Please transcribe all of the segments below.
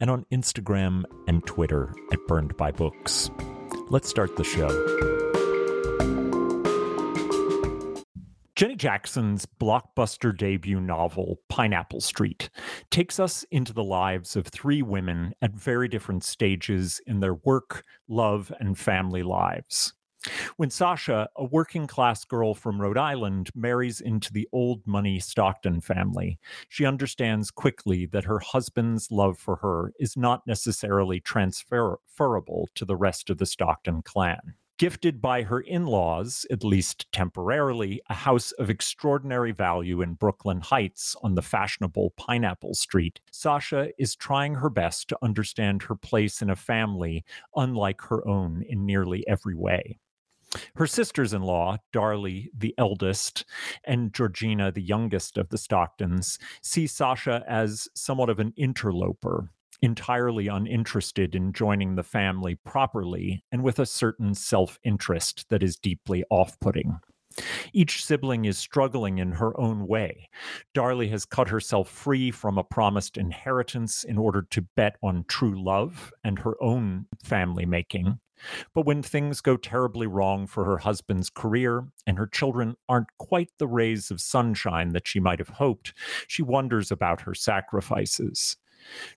and on Instagram and Twitter at Burned by Books. Let's start the show. Jenny Jackson's blockbuster debut novel, Pineapple Street, takes us into the lives of three women at very different stages in their work, love, and family lives. When Sasha, a working class girl from Rhode Island, marries into the old money Stockton family, she understands quickly that her husband's love for her is not necessarily transferable to the rest of the Stockton clan. Gifted by her in laws, at least temporarily, a house of extraordinary value in Brooklyn Heights on the fashionable Pineapple Street, Sasha is trying her best to understand her place in a family unlike her own in nearly every way. Her sisters in law, Darley, the eldest, and Georgina, the youngest of the Stocktons, see Sasha as somewhat of an interloper, entirely uninterested in joining the family properly and with a certain self interest that is deeply off putting. Each sibling is struggling in her own way. Darley has cut herself free from a promised inheritance in order to bet on true love and her own family making. But when things go terribly wrong for her husband's career and her children aren't quite the rays of sunshine that she might have hoped, she wonders about her sacrifices.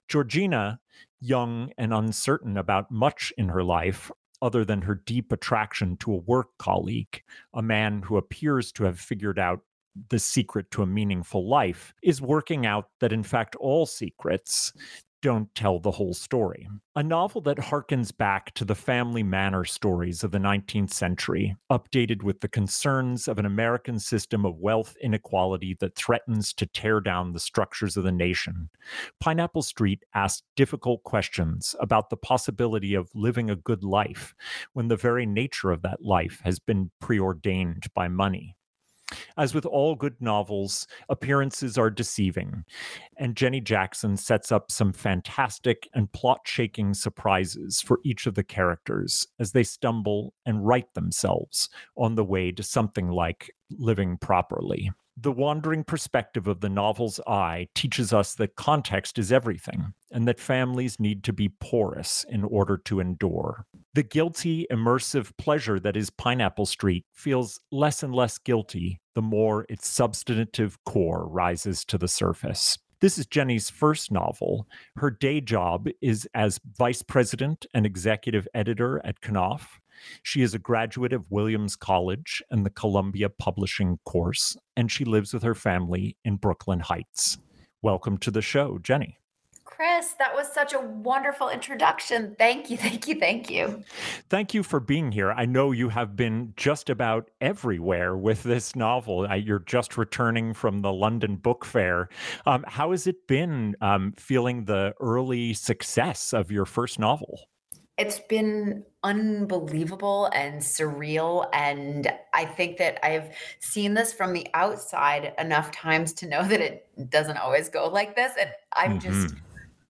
Georgina, young and uncertain about much in her life, other than her deep attraction to a work colleague, a man who appears to have figured out the secret to a meaningful life, is working out that in fact all secrets, don't tell the whole story. A novel that harkens back to the family manor stories of the 19th century, updated with the concerns of an American system of wealth inequality that threatens to tear down the structures of the nation. Pineapple Street asks difficult questions about the possibility of living a good life when the very nature of that life has been preordained by money. As with all good novels, appearances are deceiving, and Jenny Jackson sets up some fantastic and plot shaking surprises for each of the characters as they stumble and right themselves on the way to something like living properly. The wandering perspective of the novel's eye teaches us that context is everything and that families need to be porous in order to endure. The guilty, immersive pleasure that is Pineapple Street feels less and less guilty the more its substantive core rises to the surface. This is Jenny's first novel. Her day job is as vice president and executive editor at Knopf. She is a graduate of Williams College and the Columbia Publishing course, and she lives with her family in Brooklyn Heights. Welcome to the show, Jenny. Chris, that was such a wonderful introduction. Thank you, thank you, thank you. Thank you for being here. I know you have been just about everywhere with this novel. You're just returning from the London Book Fair. Um, how has it been um, feeling the early success of your first novel? It's been unbelievable and surreal. And I think that I've seen this from the outside enough times to know that it doesn't always go like this. And I'm mm-hmm. just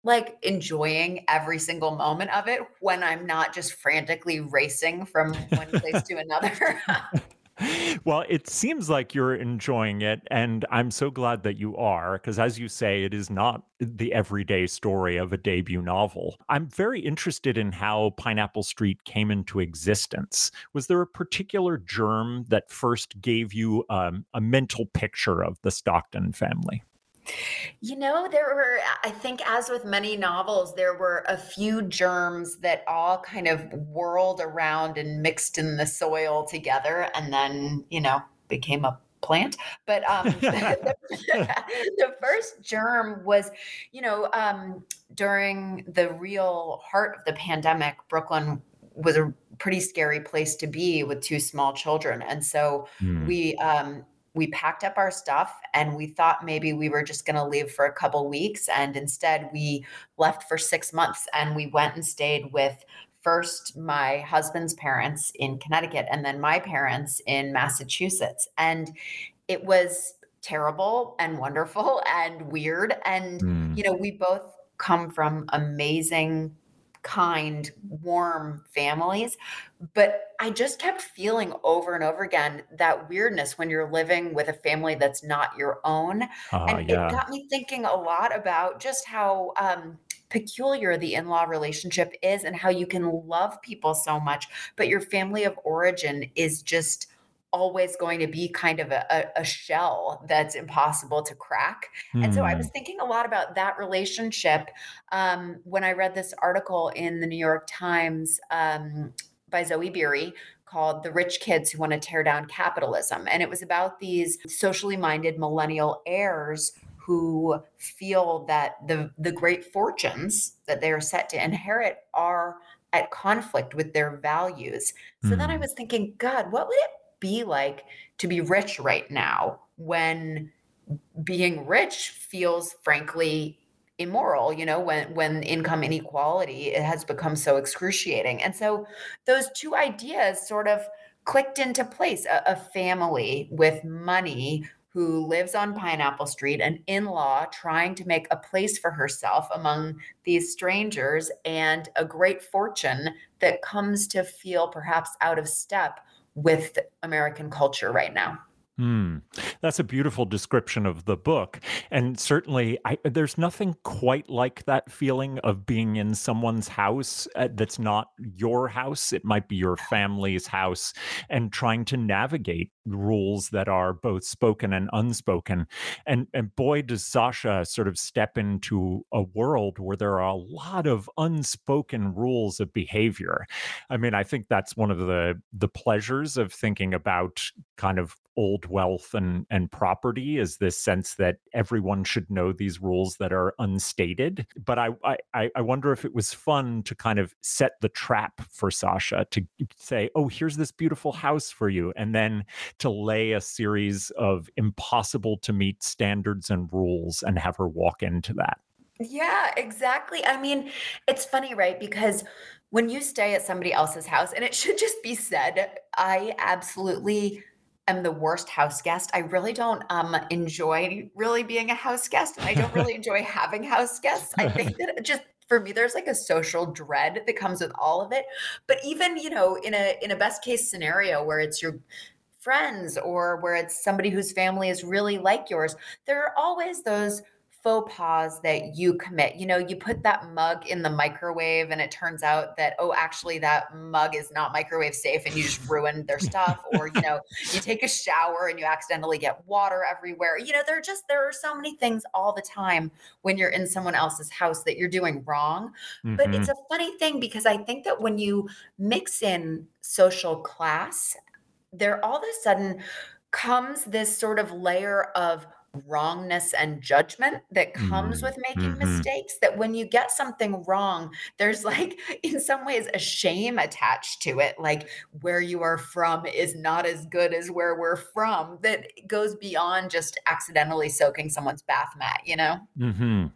like enjoying every single moment of it when I'm not just frantically racing from one place to another. well, it seems like you're enjoying it, and I'm so glad that you are, because as you say, it is not the everyday story of a debut novel. I'm very interested in how Pineapple Street came into existence. Was there a particular germ that first gave you um, a mental picture of the Stockton family? You know, there were, I think, as with many novels, there were a few germs that all kind of whirled around and mixed in the soil together and then, you know, became a plant. But um, the, the, first germ was, you know, um, during the real heart of the pandemic, Brooklyn was a pretty scary place to be with two small children. And so mm. we, um, we packed up our stuff and we thought maybe we were just going to leave for a couple weeks and instead we left for 6 months and we went and stayed with first my husband's parents in Connecticut and then my parents in Massachusetts and it was terrible and wonderful and weird and mm. you know we both come from amazing kind, warm families. But I just kept feeling over and over again that weirdness when you're living with a family that's not your own. Uh, and yeah. it got me thinking a lot about just how um, peculiar the in law relationship is and how you can love people so much, but your family of origin is just always going to be kind of a, a, shell that's impossible to crack. Mm. And so I was hmm. thinking a lot about that relationship um, when I read this article in the New York Times um, by Zoe Beery called The Rich Kids Who Want to Tear Down Capitalism. And it was about these socially minded millennial heirs who feel that the, the great fortunes that they are set to inherit are at conflict with their values. So mm. then I hmm. was thinking, God, what would it be like to be rich right now when being rich feels frankly immoral you know when when income inequality it has become so excruciating. And so those two ideas sort of clicked into place. A, a family with money who lives on Pineapple Street, an in law trying to make a place for herself among these strangers, and a great fortune that comes to feel perhaps out of step with American culture right now. Hmm. That's a beautiful description of the book. And certainly, I, there's nothing quite like that feeling of being in someone's house uh, that's not your house. It might be your family's house and trying to navigate rules that are both spoken and unspoken. And, and boy, does Sasha sort of step into a world where there are a lot of unspoken rules of behavior. I mean, I think that's one of the, the pleasures of thinking about kind of old wealth and and property is this sense that everyone should know these rules that are unstated. But I, I i wonder if it was fun to kind of set the trap for sasha to say oh here's this beautiful house for you and then to lay a series of impossible to meet standards and rules and have her walk into that. Yeah exactly. I mean it's funny right? Because when you stay at somebody else's house and it should just be said i absolutely am the worst house guest. I really don't um, enjoy really being a house guest, and I don't really enjoy having house guests. I think that just for me there's like a social dread that comes with all of it but even you know in a in a best case scenario where it's your friends or where it's somebody whose family is really like yours there are always those faux pas that you commit. You know, you put that mug in the microwave and it turns out that, oh, actually, that mug is not microwave safe and you just ruined their stuff. or, you know, you take a shower and you accidentally get water everywhere. You know, there are just, there are so many things all the time when you're in someone else's house that you're doing wrong. Mm-hmm. But it's mm-hmm. a funny thing because I think that when you mix in social class, there all of a sudden comes this sort of layer of wrongness and judgment that comes Mm, with making mhm. mistakes that when you get something wrong there's like in some ways a shame attached to it like where you are from is not as good as where we're from that goes beyond just accidentally soaking someone's bath mat you know mm-hmm.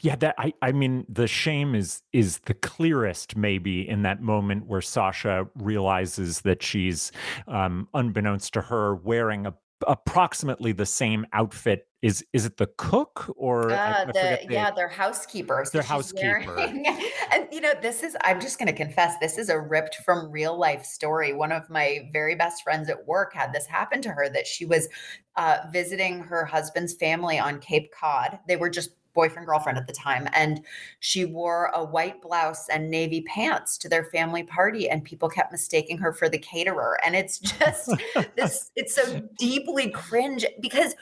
Yeah, that I I mean the shame is is the clearest maybe in that moment where Sasha realizes that she's um unbeknownst to her wearing a approximately the same outfit. Is is it the cook or Uh, the the yeah, their housekeeper. Their housekeeper? wearing and you know, this is I'm just gonna confess, this is a ripped from real life story. One of my very best friends at work had this happen to her that she was uh, visiting her husband's family on Cape Cod. They were just boyfriend girlfriend at the time and she wore a white blouse and navy pants to their family party and people kept mistaking her for the caterer. And it's just this it's so deeply cringe because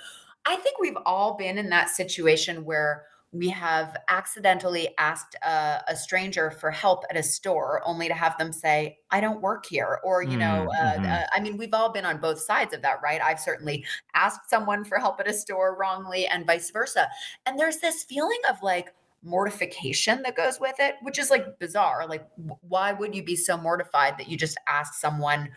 I think we've all been in that situation where we have accidentally asked a, a stranger for help at a store only to have them say, I don't work here. Or, you know, Mm, uh, mhm. uh, I mean, we've all been on both sides of that, right? I've certainly asked someone for help at a store wrongly and vice versa. And there's this feeling of like, mortification that goes with it which is like bizarre like why would you be so mortified that you just ask someone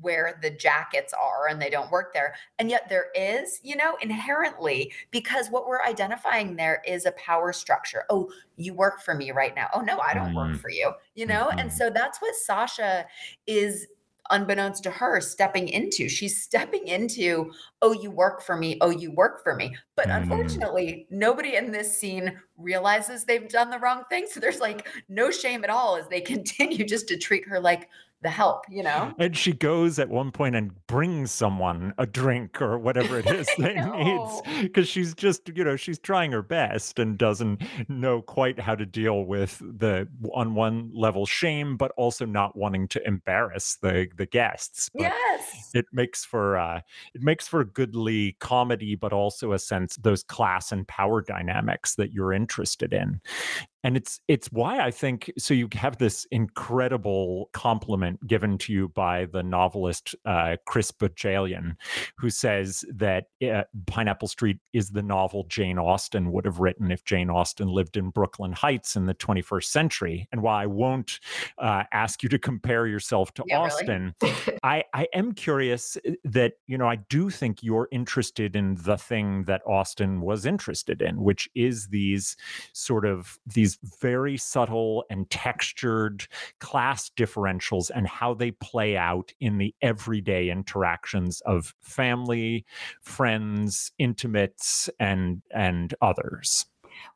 where the jackets are and they don't work there. And yet there is, you know, inherently, because what we're identifying there is a power structure. Oh, you work for me right now. Oh, no, I don't work Mm, for you, you know? And mhm. so that's what Sasha is. Unbeknownst to her, stepping into, she's stepping into, oh, you work for me, oh, you work for me. But Mm. unfortunately, nobody in this scene realizes they've done the wrong thing. So there's like no shame at all as they continue just to treat her like the help, you know? And she goes at one point and brings someone a drink or whatever it is they needs know. because she's just, you know, she's trying her best and doesn't know quite how to deal with the on one level shame, but also not wanting to embarrass the the guests. But Yes. It makes for uh it makes for goodly comedy, but also a sense those class and power dynamics that you're interested in. And it's it's why I think so you have this incredible compliment given to you by the novelist uh, Chris Bohjalian, who says that uh, Pineapple Street is the novel Jane Austen would have written if Jane Austen lived in Brooklyn Heights in the 21st century. And while I won't uh, ask you to compare yourself to Yeah, really. Austen, I, I am curious uh, that, you know, I do think you're interested in the thing that Austen was interested in, which is these sort of these very subtle and textured class differentials and how they play out in the everyday interactions of family, friends, intimates, and and others.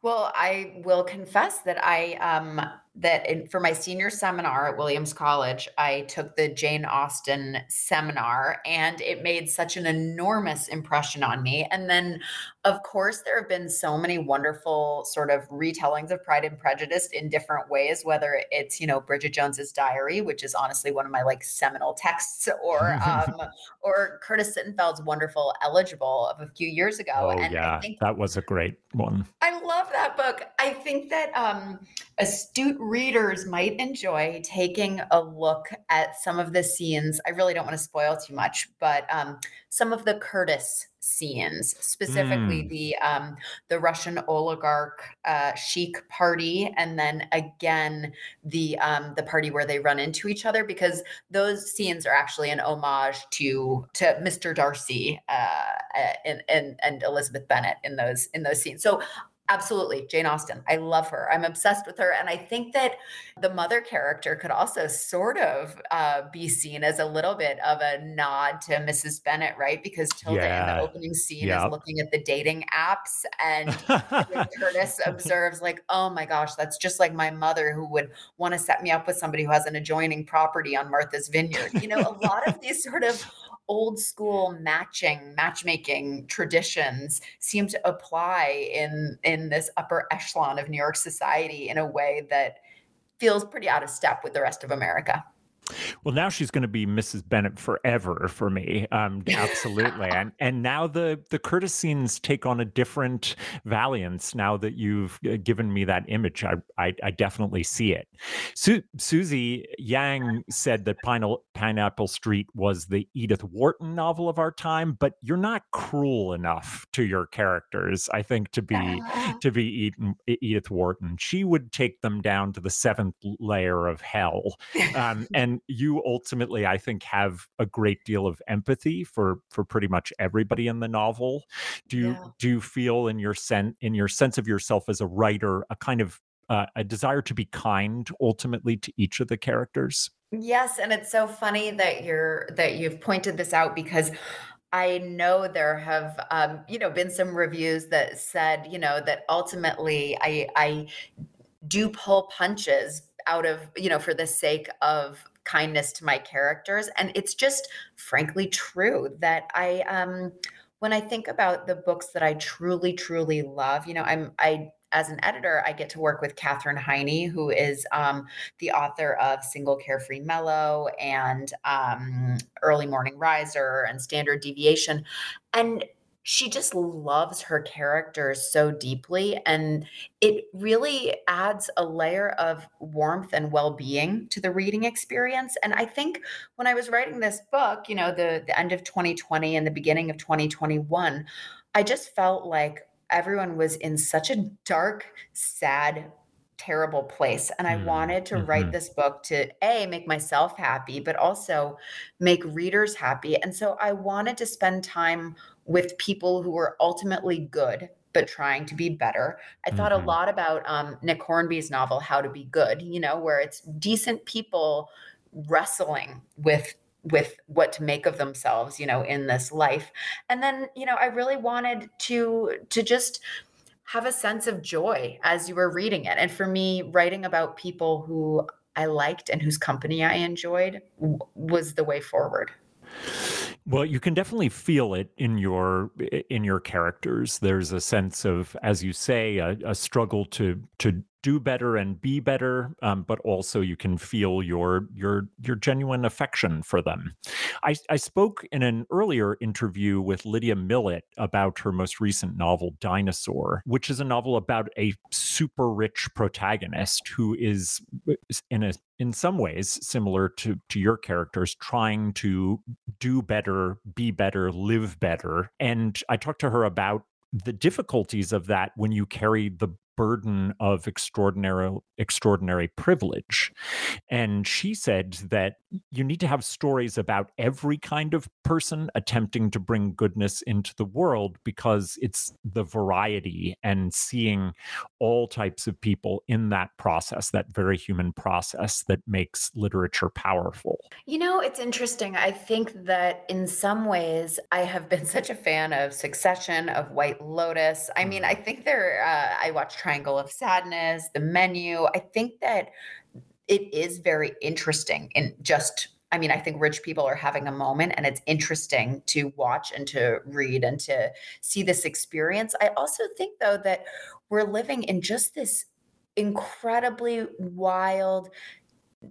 Well, I will confess that I um that in, for my senior seminar at Williams College, I took the Jane Austen seminar and it made such an enormous impression on me. And then of course there have been so many wonderful sort of retellings of Pride and Prejudice in different ways, whether it's, you know, Bridget Jones's Diary, which is honestly one of my like seminal texts or um or Curtis Sittenfeld's wonderful Eligible of a few years ago. oh And I yeah, think that was a great one. I love that book. I think that um, astute readers might enjoy taking a look at some of the scenes. I really don't want to spoil too much, but um, some of the Curtis scenes, specifically Mm, the um, the Russian oligarch uh, chic party, and then again the um, the party where they run into each other, because those scenes are actually an homage to to Mr. Darcy uh, and, and and Elizabeth Bennet in those in those scenes. So Absolutely, Jane Austen. I love her. I'm obsessed with her, and I think that the mother character could also sort of uh, be seen as a little bit of a nod to Mrs. Bennet, right? Because Tilda in the opening scene is looking at the dating apps, and Curtis observes, like, "Oh my gosh, that's just like my mother who would want to set me up with somebody who has an adjoining property on Martha's Vineyard." You know, a lot of these sort of old school matching matchmaking traditions seem to apply in in this upper echelon of New York society in a way that feels pretty out of step with the rest of America. Well, now she's going to be Mrs. Bennet forever for me. Um, absolutely. and and now the the Curtis scenes take on a different valiance now that you've uh, given me that image. I I, I definitely see it. Su- Susie Yang said that Pine- Pineapple Street was the Edith Wharton novel of our time, but you're not cruel enough to your characters, I think, to be to be Edith Wharton. She would take them down to the seventh layer of hell. Um, and you ultimately, I think, have a great deal of empathy for for pretty much everybody in the novel. Do you yeah. do you feel in your sen- in your sense of yourself as a writer a kind of uh, a desire to be kind ultimately to each of the characters? Yes, and it's so funny that you're that you've pointed this out because I know there have um, you know been some reviews that said you know that ultimately I I do pull punches out of you know for the sake of kindness to my characters and it's just frankly true that I um when I think about the books that I truly truly love you know I'm I as an editor, I get to work with Katherine Heiny, who is um, the author of Single Carefree Mellow and um, Early Morning Riser and Standard Deviation. And she just loves her characters so deeply. And it really adds a layer of warmth and well being to the reading experience. And I think when I was writing this book, you know, the, the end of 2020 and the beginning of 2021, I just felt like everyone was in such a dark, sad, terrible place. And I mm, wanted to mm-hmm. write this book to A, make myself happy, but also make readers happy. And so I wanted to spend time with people who were ultimately good but trying to be better. I thought mm-hmm. a lot about um, Nick Hornby's novel, How to Be Good, you know, where it's decent people wrestling with with what to make of themselves you know in this life and then you know i really wanted to to just have a sense of joy as you were reading it and for me writing about people who i liked and whose company i enjoyed w- was the way forward well, you can definitely feel it in your in your characters. There's a sense of, as you say, a, a struggle to to do better and be better, um, but also you can feel your your your genuine affection for them. I, I spoke in an earlier interview with Lydia Millet about her most recent novel Dinosaur, which is a novel about a super rich protagonist who is in a in some ways similar to to your characters trying to do better, be better, live better. And I talked to her about the difficulties of that when you carry the burden of extraordinary extraordinary privilege. And she said that you need to have stories about every kind of person attempting to bring goodness into the world because it's the variety and seeing all types of people in that process that very human process that makes literature powerful. You know it's interesting. I think that in some ways i have been such a fan of succession of white lotus. I mean i mm-hmm. think there uh, i watched Triangle of Sadness, the menu. I think that it is very interesting and just I mean, I think rich people are having a moment and it's interesting to watch and to read and to see this experience. I also think, though, that we're living in just this incredibly wild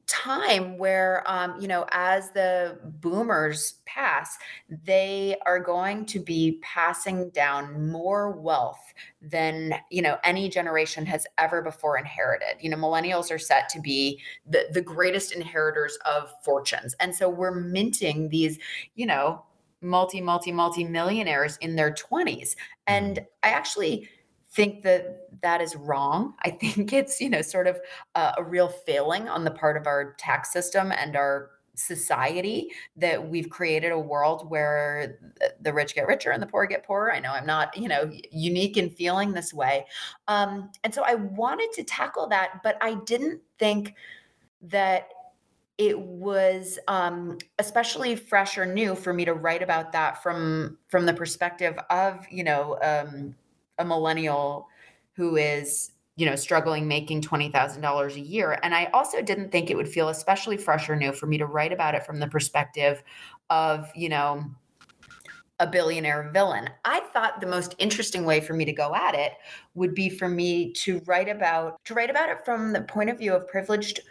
time where um, you know as the boomers pass they are going to be passing down more wealth than you know any generation has ever before inherited. You know millennials are set to be the, the greatest inheritors of fortunes. And so we're minting these you know multi multi multi millionaires in their 20s and mm. i actually think that that is wrong. I think it's, you know, sort of a, a real failing on the part of our tax system and our society that we've created a world where the rich get richer and the poor get poorer. I know I'm not, you know, unique in feeling this way. Um, and so I wanted to tackle that, but I didn't think that it was um, especially fresh or new for me to write about that from from the perspective of, you know, um, a millennial who is you know struggling making $20000 a year and i also didn't think it would feel especially fresh or new for me to write about it from the perspective of you know a billionaire villain. I thought the most interesting way for me to go at it would be for me to write about to write about it from the point of view of privileged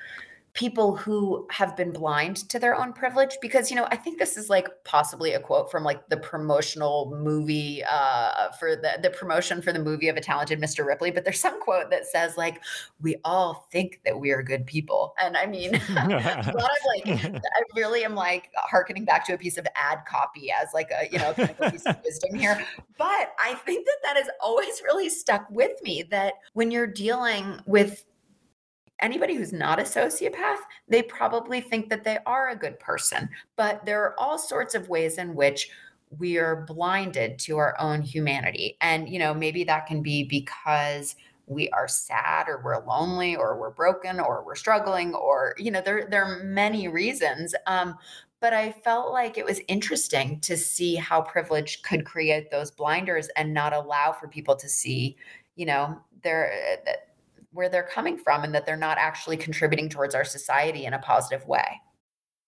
people who have been blind to their own privilege because you know i think this is like possibly a quote from like the promotional movie uh for the the promotion for the movie of a talented mr ripley but there's some quote that says like we all think that we are good people. And i mean a lot of like i really am like harkening back to a piece of ad copy as like a you know kind of a piece of wisdom here. But i think that that has always really stuck with me that when you're dealing with anybody who's not a sociopath, they probably think that they are a good person. But there are all sorts of ways in which we are blinded to our own humanity. And, you know, maybe that can be because we are sad or we're lonely or we're broken or we're struggling or, you know, there, there are many reasons. Um, but I felt like it was interesting to see how privilege could create those blinders and not allow for people to see, you know, their where they're coming from and that they're not actually contributing towards our society in a positive way.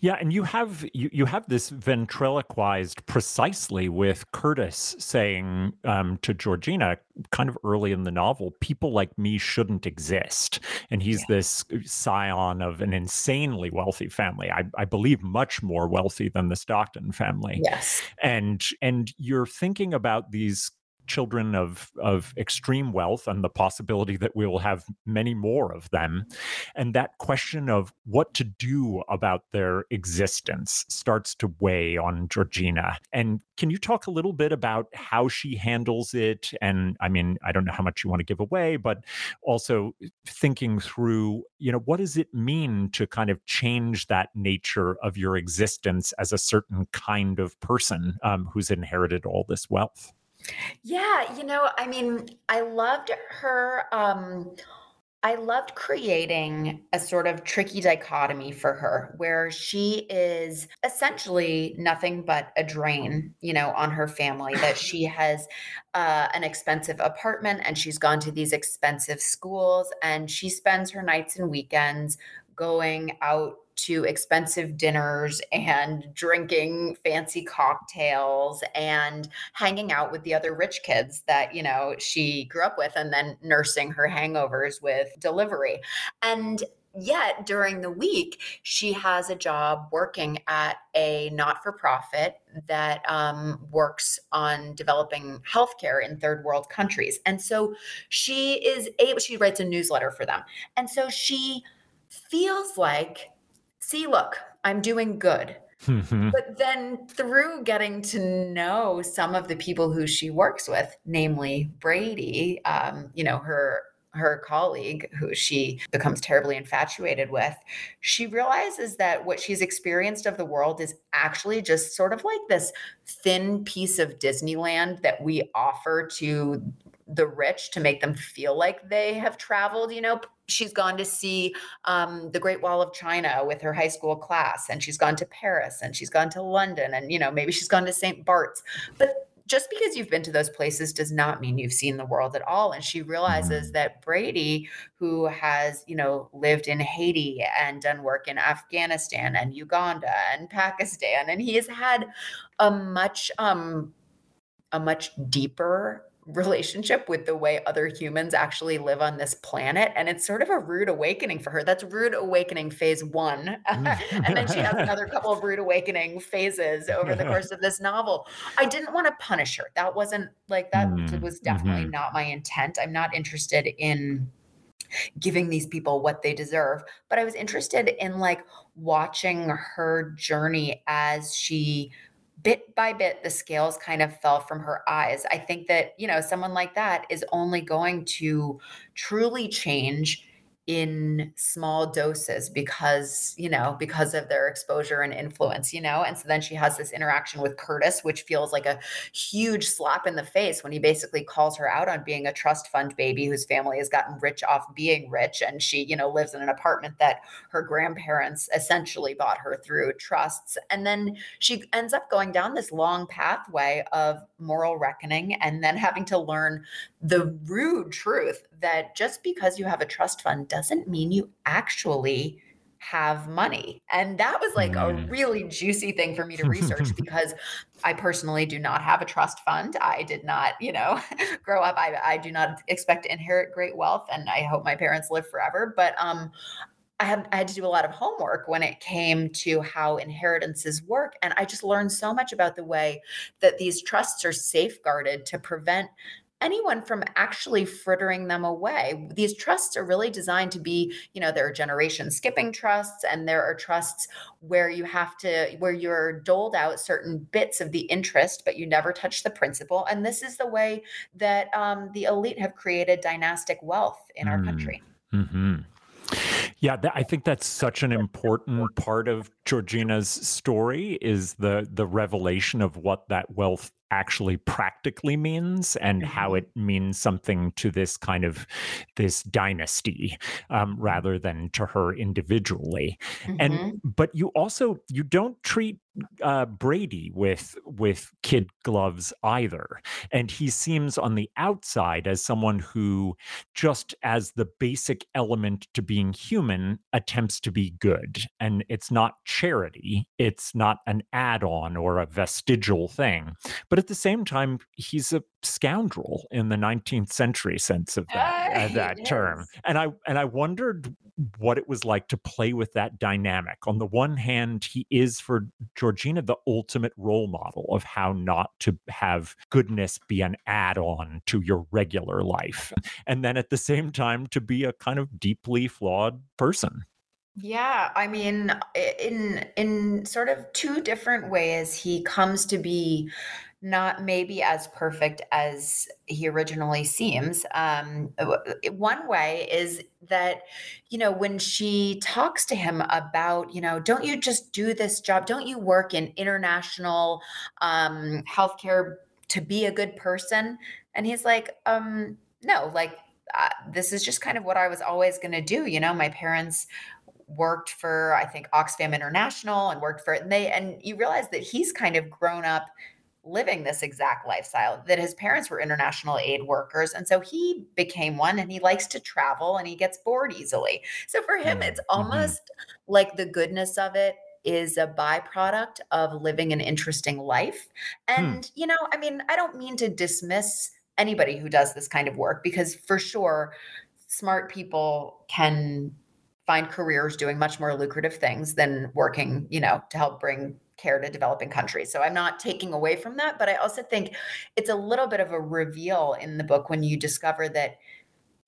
Yeah, and you have you, you have this ventriloquized precisely with Curtis saying um, to Georgina, kind of early in the novel, people like me shouldn't exist. And he's yeah. this scion of an insanely wealthy family. I, I believe much more wealthy than the Stockton family. Yes. And and you're thinking about these children of of extreme wealth and the possibility that we will have many more of them. And that question of what to do about their existence starts to weigh on Georgina. And can you talk a little bit about how she handles it? And I mean I don't know how much you want to give away but also thinking through you know what does it mean to kind of change that nature of your existence as a certain kind of person um, who's inherited all this wealth yeah, you know, I mean, I loved her um I loved creating a sort of tricky dichotomy for her where she is essentially nothing but a drain, you know, on her family that she has uh, an expensive apartment and she's gone to these expensive schools and she spends her nights and weekends going out to expensive dinners and drinking fancy cocktails and hanging out with the other rich kids that, you know, she grew up with and then nursing her hangovers with delivery. And yet during the week she has a job working at a not-for-profit that um, works on developing healthcare in third world countries and so she is able she writes a newsletter for them and so she feels like see, look, I'm doing good. Mm-hmm. But then through getting to know some of the people who she works with, namely Brady, um, you know, her her colleague who she becomes terribly infatuated with, she realizes that what she's experienced of the world is actually just sort of like this thin piece of Disneyland that we offer to the rich to make them feel like they have traveled you know she's gone to see um, the great wall of china with her high school class and she's gone to paris and she's gone to london and you know maybe she's gone to st bart's but just because you've been to those places does not mean you've seen the world at all and she realizes mm-hmm. that brady who has you know lived in haiti and done work in afghanistan and uganda and pakistan and he has had a much um a much deeper relationship with the way other humans actually live on this planet. And it's sort of a rude awakening for her. That's rude awakening phase one. and then she has another couple of rude awakening phases over the course of this novel. I didn't want to punish her. That wasn't like, that mm-hmm. was definitely mm-hmm. not my intent. I'm not interested in giving these people what they deserve but i was interested in like watching her journey as she bit by bit the scales kind of fell from her eyes. I think that you know someone like that is only going to truly change in small doses because you know because of their exposure and influence you know? And so then she has this interaction with curtis which feels like a huge slap in the face when he basically calls her out on being a trust fund baby whose family has gotten rich off being rich. And she you know lives in an apartment that her grandparents essentially bought her through trusts. And then she ends up going down this long pathway of moral reckoning and then having to learn the rude truth that just because you have a trust fund doesn't mean you actually have money. And that was like mm. a really juicy thing for me to research because I personally do not have a trust fund. I did not, you know, grow up. I, I do not expect to inherit great wealth and I hope my parents live forever. But um, I had, I had to do a lot of homework when it came to how inheritances work. And I just learned so much about the way that these trusts are safeguarded to prevent anyone from actually frittering them away. These trusts are really designed to be, you know, there are generation skipping trusts and there are trusts where you have to where you're doled out certain bits of the interest but you never touch the principal and this is the way that um, the elite have created dynastic wealth in mm. our country. Mm-hmm. Yeah, th- I think that's such an important part of Georgina's story is the the revelation of what that wealth actually practically means and mm-hmm. how it means something to this kind of this dynasty um, mm-hmm. rather than to her individually mm-hmm. and but you also you don't treat uh, Brady with with kid gloves either, and he seems on the outside as someone who, just as the basic element to being human, attempts to be good, and it's not charity, it's not an add-on or a vestigial thing, but at the same time, he's a scoundrel in the 19th century sense of that, uh, that yes. term. And I and I wondered what it was like to play with that dynamic. On the one hand, he is for Georgina the ultimate role model of how not to have goodness be an add-on to your regular life. And then at the same time to be a kind of deeply flawed person. Yeah, I mean, in in sort of two different ways, he comes to be not maybe as perfect as he originally seems. Um, one way is that, you know, when she talks to him about, you know, don't you just do this job? Don't you work in international um, healthcare to be a good person? And he's like, um, no, like, uh, this is just kind of what I was always going to do. You know, my parents worked for I think Oxfam International and worked for it, and they and you realize that he's kind of grown up living this exact lifestyle that his parents were international aid workers and so he became one and he likes to travel and he gets bored easily so for him it's mm-hmm. almost mm-hmm. like the goodness of it is a byproduct of living an interesting life hmm. and hmm. you know i mean i don't mean to dismiss anybody who does this kind of work because for sure smart people can find careers doing much more lucrative things than working you know to help bring care to developing countries. So I'm not taking away from that, but I also think it's a little bit of a reveal in the book when you discover that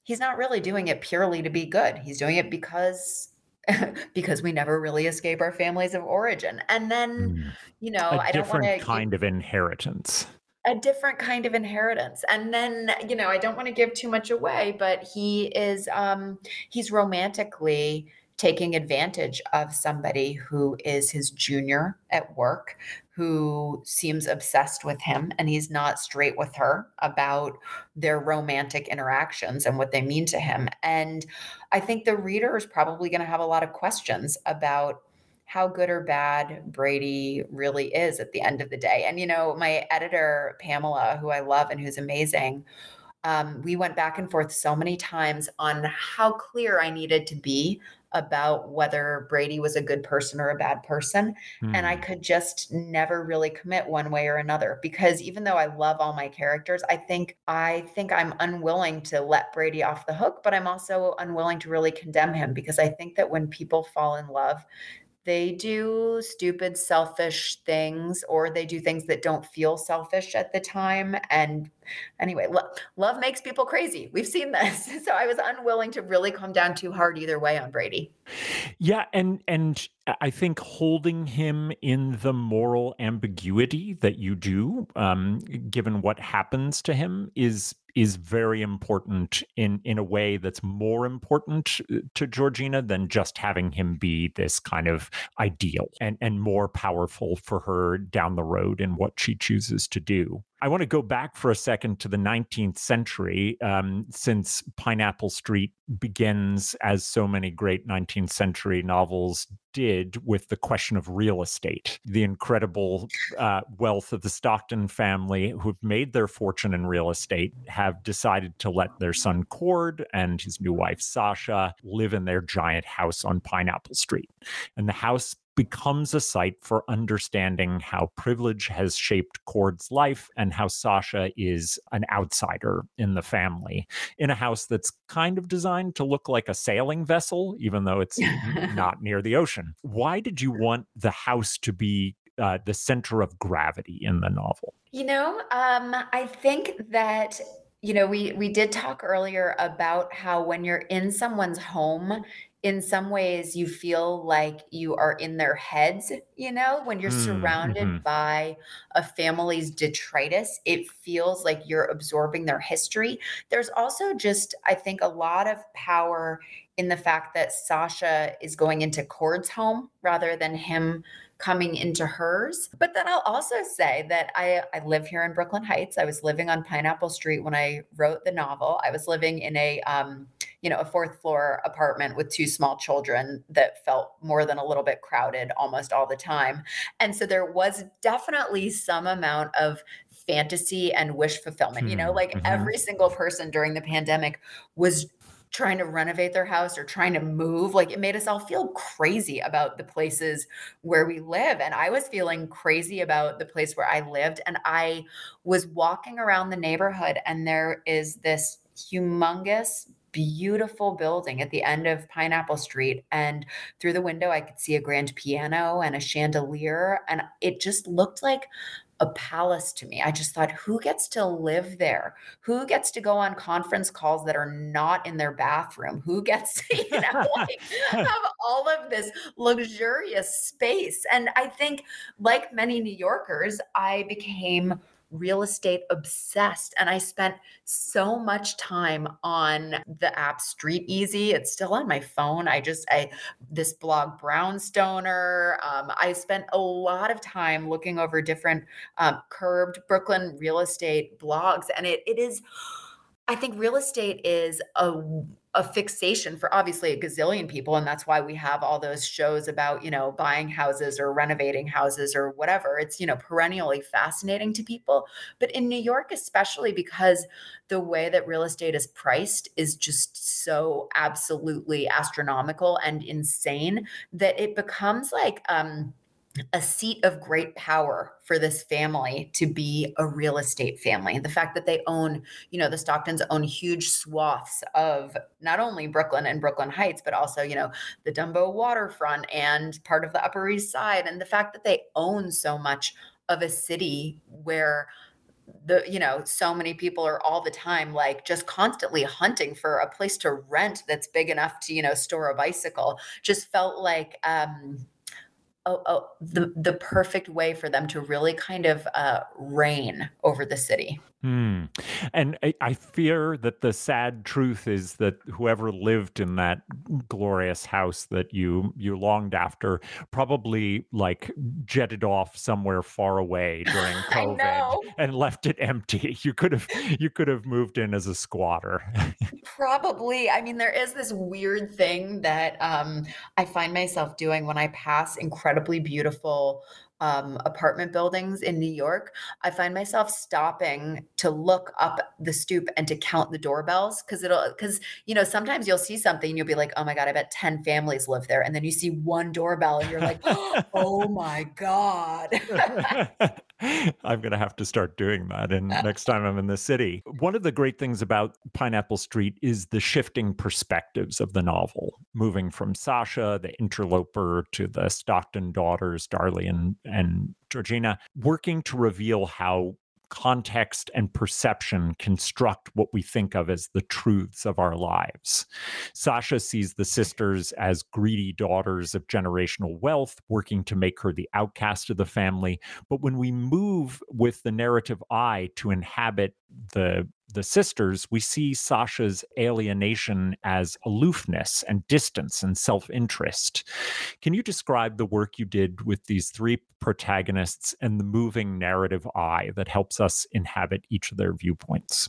he's not really doing it purely to be good. He's doing it because because we never really escape our families of origin. And then, mm. you know, a I don't want to kind of inheritance. A different kind of inheritance. And then, you know, I don't want to give too much away, but he is um he's romantically taking advantage of somebody who is his junior at work who seems obsessed with him and he's not straight with her about their romantic interactions and what they mean to him and i think the reader is probably going to have a lot of questions about how good or bad Brady really is at the end of the day. And, you know, my editor, Pamela, who I love and who's amazing, um, we went back and forth so many times on how clear I needed to be about whether Brady was a good person or a bad person. Mm. And I hmm. could just never really commit one way or another because even though I love all my characters, I think I think I'm unwilling to let Brady off the hook, but I'm also unwilling to really condemn him because I think that when people fall in love, they do stupid, selfish things, or they do things that don't feel selfish at the time. And anyway, lo- love makes people crazy. We've seen this. So I was unwilling to really come down too hard either way on Brady. Yeah, and and I think holding him in the moral ambiguity that you do, um, given what happens to him, is is very important in in a way that's more important to Georgina than just having him be this kind of ideal and and more powerful for her down the road in what she chooses to do. I want to go back for a second to the 19th century, um, since Pineapple Street begins, as so many great 19th century novels did, with the question of real estate. The incredible uh, wealth of the Stockton family, who've made their fortune in real estate, have decided to let their son Cord and his new wife Sasha live in their giant house on Pineapple Street. And the house becomes a site for understanding how privilege has shaped Cord's life and how Sasha is an outsider in the family in a house that's kind of designed to look like a sailing vessel, even though it's not near the ocean. Why did you want the house to be uh, the center of gravity in the novel? You know, um, I think that you know we we did talk earlier about how when you're in someone's home in some ways you feel like you are in their heads you know when you're Mm, surrounded mhm. by a family's detritus it feels like you're absorbing their history. There's also just i think a lot of power in the fact that sasha is going into cord's home rather than him coming into hers. But then i'll also say that i i live here in brooklyn heights. I was living on pineapple street when i wrote the novel. I was living in a um, you know, a fourth floor apartment with two small children that felt more than a little bit crowded almost all the time. And so there was definitely some amount of fantasy and wish fulfillment. You know, Hmm, like mhm. every single person during the pandemic was trying to renovate their house or trying to move. Like it made us all feel crazy about the places where we live. And I was feeling crazy about the place where I lived. And I was walking around the neighborhood, and there is this humongous beautiful building at the end of Pineapple Street. And through the window, I could see a grand piano and a chandelier. And it just looked like a palace to me. I just thought, who gets to live there? Who gets to go on conference calls that are not in their bathroom? Who gets to, you know, like have all of this luxurious space? And I think, like many New Yorkers, I became real estate obsessed and I spent so much time on the app StreetEasy. It's still on my phone. I just I this blog Brownstoner. Um, I spent a lot of time looking over different um, curbed Brooklyn real estate blogs, and it it is. I think real estate is a a fixation for obviously a gazillion people and that's why we have all those shows about you know buying houses or renovating houses or whatever. It's you know perennially fascinating to people. But in New York especially because the way that real estate is priced is just so absolutely astronomical and insane that it becomes like um a seat of great power for this family to be a real estate family. The fact that they own, you know, the Stocktons own huge swaths of not only Brooklyn and Brooklyn Heights, but also, you know, the Dumbo waterfront and part of the Upper East Side. And the fact that they own so much of a city where the you know so many people are all the time like just constantly hunting for a place to rent that's big enough to you know store a bicycle just felt like um oh, oh the the perfect way for them to really kind of uh, reign over the city. Hmm. And I, I fear that the sad truth is that whoever lived in that glorious house that you you longed after probably like jetted off somewhere far away during COVID and left it empty. You could have you could have moved in as a squatter. Probably. I mean, there is this weird thing that um, I find myself doing when I pass incredibly beautiful um, apartment buildings in New York. I find myself stopping to look up the stoop and to count the doorbells because it'll, because, you know, sometimes you'll see something and you'll be like, oh my God, I bet 10 families live there. And then you see one doorbell and you're like, oh my God. I'm going to have to start doing that and next time I'm in the city. One of the great things about Pineapple Street is the shifting perspectives of the novel, moving from Sasha, the interloper, to the Stockton daughters, Darley and, and Georgiana, working to reveal how context and perception construct what we think of as the truths of our lives. Sasha sees the sisters as greedy daughters of generational wealth, working to make her the outcast of the family. But when we move with the narrative eye to inhabit the the sisters, we see Sasha's alienation as aloofness and distance and self interest. Can you describe the work you did with these three protagonists and the moving narrative eye that helps us inhabit each of their viewpoints?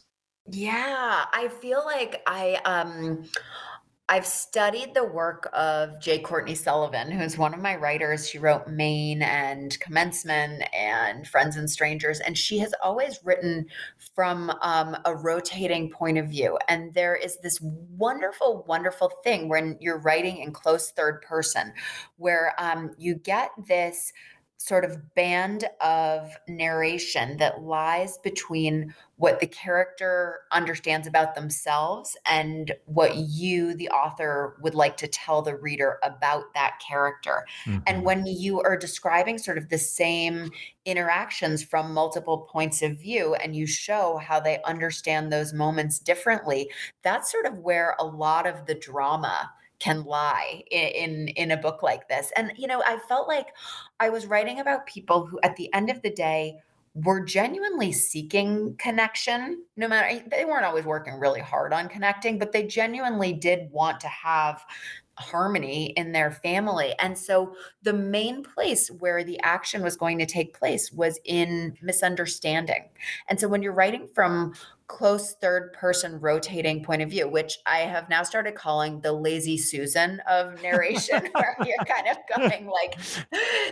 Yeah, I feel like I um I've studied the work of J. Courtney Sullivan, who's one of my writers. She wrote Maine and Commencement and Friends and Strangers, and she has always written from um, a rotating point of view. And there is this wonderful, wonderful thing when you're writing in close third person, where um, you get this sort of band of narration that lies between what the character understands about themselves and what you, the author, would like to tell the reader about that character. Mm-hmm. And when you are describing sort of the same interactions from multiple points of view and you show how they understand those moments differently, that's sort of where a lot of the drama can lie in, in in a book like this. And you know i felt like i was writing about people who at the end of the day were genuinely seeking connection no matter they weren't always working really hard on connecting but they genuinely did want to have harmony in their family. And so the main place where the action was going to take place was in misunderstanding. And so when you're writing from close third person rotating point of view, which I have now started calling the lazy Susan of narration, where you're kind of going like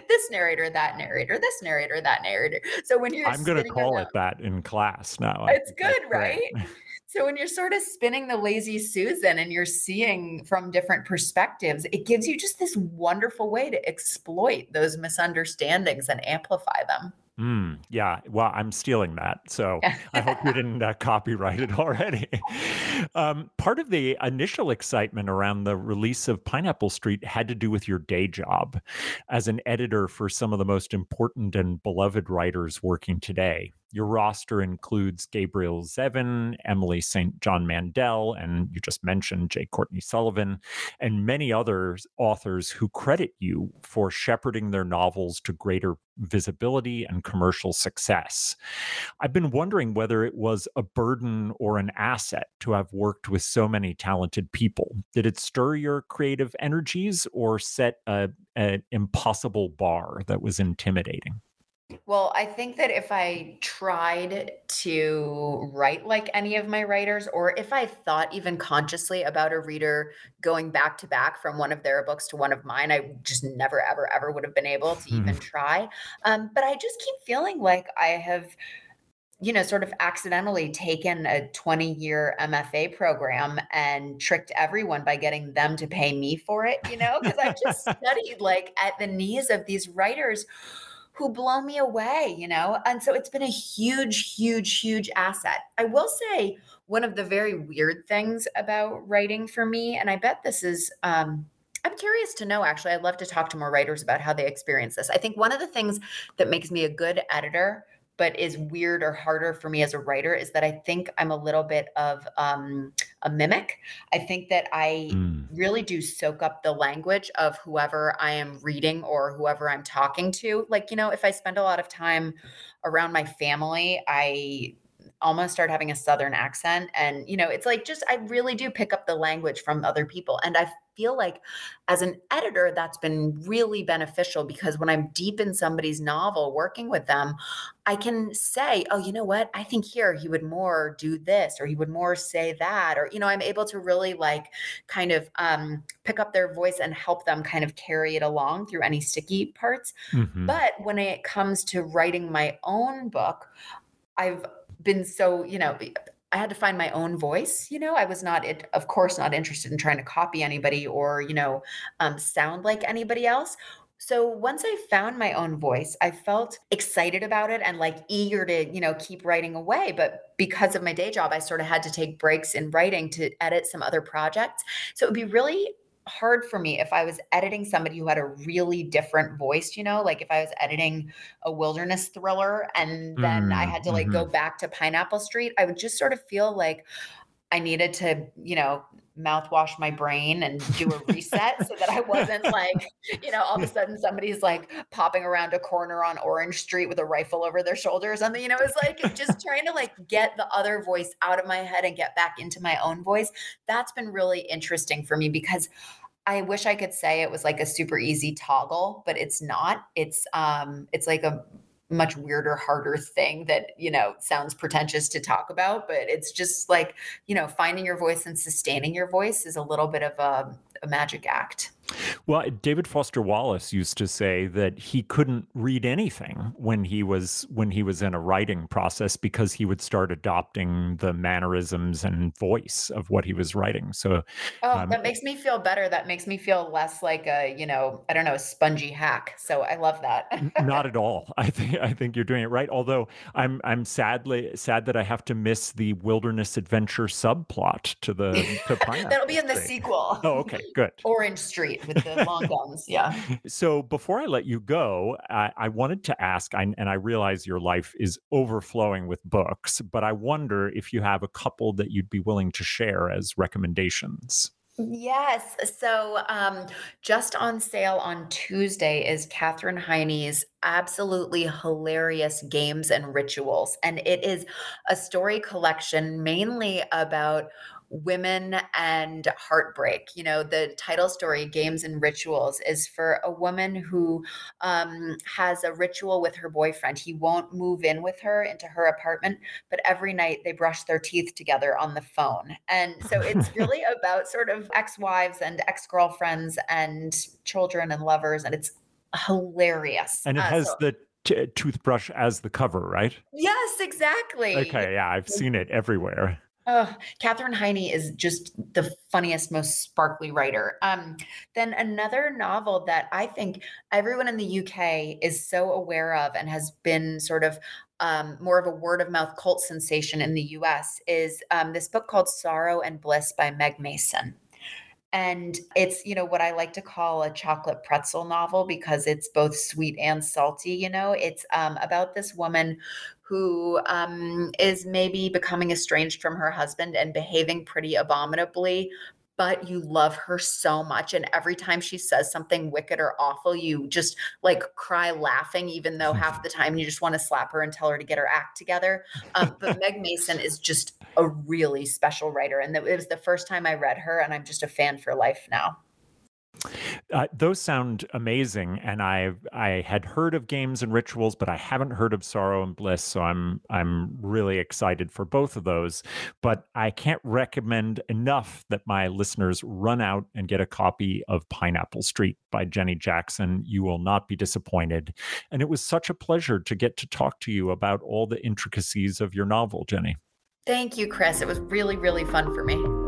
this narrator, that narrator, this narrator, that narrator. So when you're I'm going to call it that in class now. It's good, right? So when you're sort of spinning the lazy Susan and you're seeing from different perspectives, it gives you just this wonderful way to exploit those misunderstandings and amplify them. Mm, yeah, well, I'm stealing that. So I hope you didn't uh, copyright it already. um, part of the initial excitement around the release of Pineapple Street had to do with your day job as an editor for some of the most important and beloved writers working today. Your roster includes Gabrielle Zevin, Emily St. John Mandel, and you just mentioned J. Courtney Sullivan, and many other authors who credit you for shepherding their novels to greater visibility and commercial success. I've been wondering whether it was a burden or an asset to have worked with so many talented people. Did it stir your creative energies or set an impossible bar that was intimidating? Well, I think that if I tried to write like any of my writers, or if I thought even consciously about a reader going back to back from one of their books to one of mine, I just never, ever, ever would have been able to even try. Um, but I just keep feeling like I have you know, sort of accidentally taken a 20 year MFA program and tricked everyone by getting them to pay me for it, you know, because I just studied like at the knees of these writers who blow me away, you know? And so it's been a huge, huge, huge asset. I will say one of the very weird things about writing for me, and I bet this is, um, I'm curious to know actually. I'd love to talk to more writers about how they experience this. I think one of the things that makes me a good editor but is weird or harder for me as a writer is that I think I'm a little bit of um, a mimic. I think that I mm. really do soak up the language of whoever I am reading or whoever I'm talking to. Like, you know, if I spend a lot of time around my family, I almost start having a southern accent and you know it's like just i really do pick up the language from other people and i feel like as an editor that's been really beneficial because when i'm deep in somebody's novel working with them i can say oh you know what i think here he would more do this or he would more say that or you know i'm able to really like kind of um, pick up their voice and help them kind of carry it along through any sticky parts mm-hmm. but when it comes to writing my own book i've been so, you know, I had to find my own voice. You know, I was not, it, of course, not interested in trying to copy anybody or, you know, um, sound like anybody else. So once I found my own voice, I felt excited about it and like eager to, you know, keep writing away. But because of my day job, I sort of had to take breaks in writing to edit some other projects. So it would be really hard for me if I was editing somebody who had a really different voice, you know, like if I was editing a wilderness thriller and then mm, I had to like mm-hmm. go back to Pineapple Street, I would just sort of feel like I needed to, you know, mouthwash my brain and do a reset so that I wasn't like, you know, all of a sudden somebody's like popping around a corner on Orange Street with a rifle over their shoulder or something. You know, it's like just trying to like get the other voice out of my head and get back into my own voice. That's been really interesting for me because I wish I could say it was like a super easy toggle, but it's not. It's um it's like a much weirder, harder thing that, you know, sounds pretentious to talk about, but it's just like, you know, finding your voice and sustaining your voice is a little bit of a, a magic act. Well, David Foster Wallace used to say that he couldn't read anything when he was when he was in a writing process because he would start adopting the mannerisms and voice of what he was writing. So, oh, um, that makes me feel better. That makes me feel less like a you know I don't know spongy hack. So I love that. not at all. I think I think you're doing it right. Although I'm I'm sadly sad that I have to miss the wilderness adventure subplot to the to That'll be in the sequel. Oh, okay, good. Orange Street with the long guns. Yeah. So before I let you go, I, I wanted to ask, I, and I realize your life is overflowing with books, but I wonder if you have a couple that you'd be willing to share as recommendations. Yes. So, um, just on sale on Tuesday is Katherine Heiny's absolutely hilarious games and rituals. And it is a story collection mainly about women and heartbreak. You know, the title story, Games and Rituals, is for a woman who um, has a ritual with her boyfriend. He won't move in with her into her apartment, but every night they brush their teeth together on the phone. And so it's really about sort of ex wives and ex girlfriends and children and lovers. And it's hilarious. And it uh, has so- the T- toothbrush as the cover, right? Yes, exactly. Okay, yeah, I've seen it everywhere. Oh, Katherine Heiny is just the funniest, most sparkly writer. Um, then another novel that I think everyone in the UK is so aware of and has been sort of um, more of a word of mouth cult sensation in the US is um, this book called Sorrow and Bliss by Meg Mason. And it's, you know, what I like to call a chocolate pretzel novel because it's both sweet and salty. You know, it's um, about this woman who um, is maybe becoming estranged from her husband and behaving pretty abominably, but you love her so much. And every time she says something wicked or awful, you just like cry laughing, even though half the time you just want to slap her and tell her to get her act together. Um, but Meg Mason is just a really special writer. And it was the first time I read her, and I'm just a fan for life now. Uh, those sound amazing, and I I had heard of games and rituals, but I haven't heard of sorrow and bliss. So I'm I'm really excited for both of those. But I can't recommend enough that my listeners run out and get a copy of Pineapple Street by Jenny Jackson. You will not be disappointed. And it was such a pleasure to get to talk to you about all the intricacies of your novel, Jenny. Thank you, Chris. It was really really fun for me.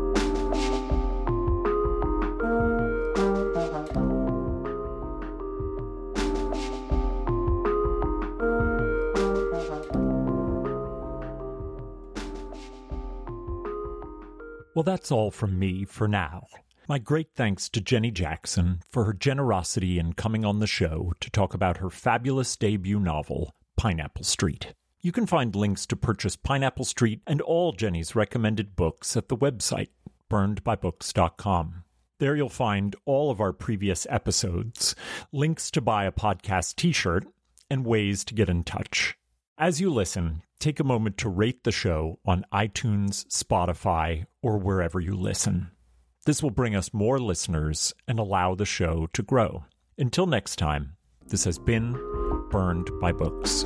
Well, that's all from me for now. My great thanks to Jenny Jackson for her generosity in coming on the show to talk about her fabulous debut novel, Pineapple Street. You can find links to purchase Pineapple Street and all Jenny's recommended books at the website, burnedbybooks.com. There you'll find all of our previous episodes, links to buy a podcast t shirt, and ways to get in touch. As you listen, take a moment to rate the show on iTunes, Spotify, or wherever you listen. This will bring us more listeners and allow the show to grow. Until next time, this has been Burned by Books.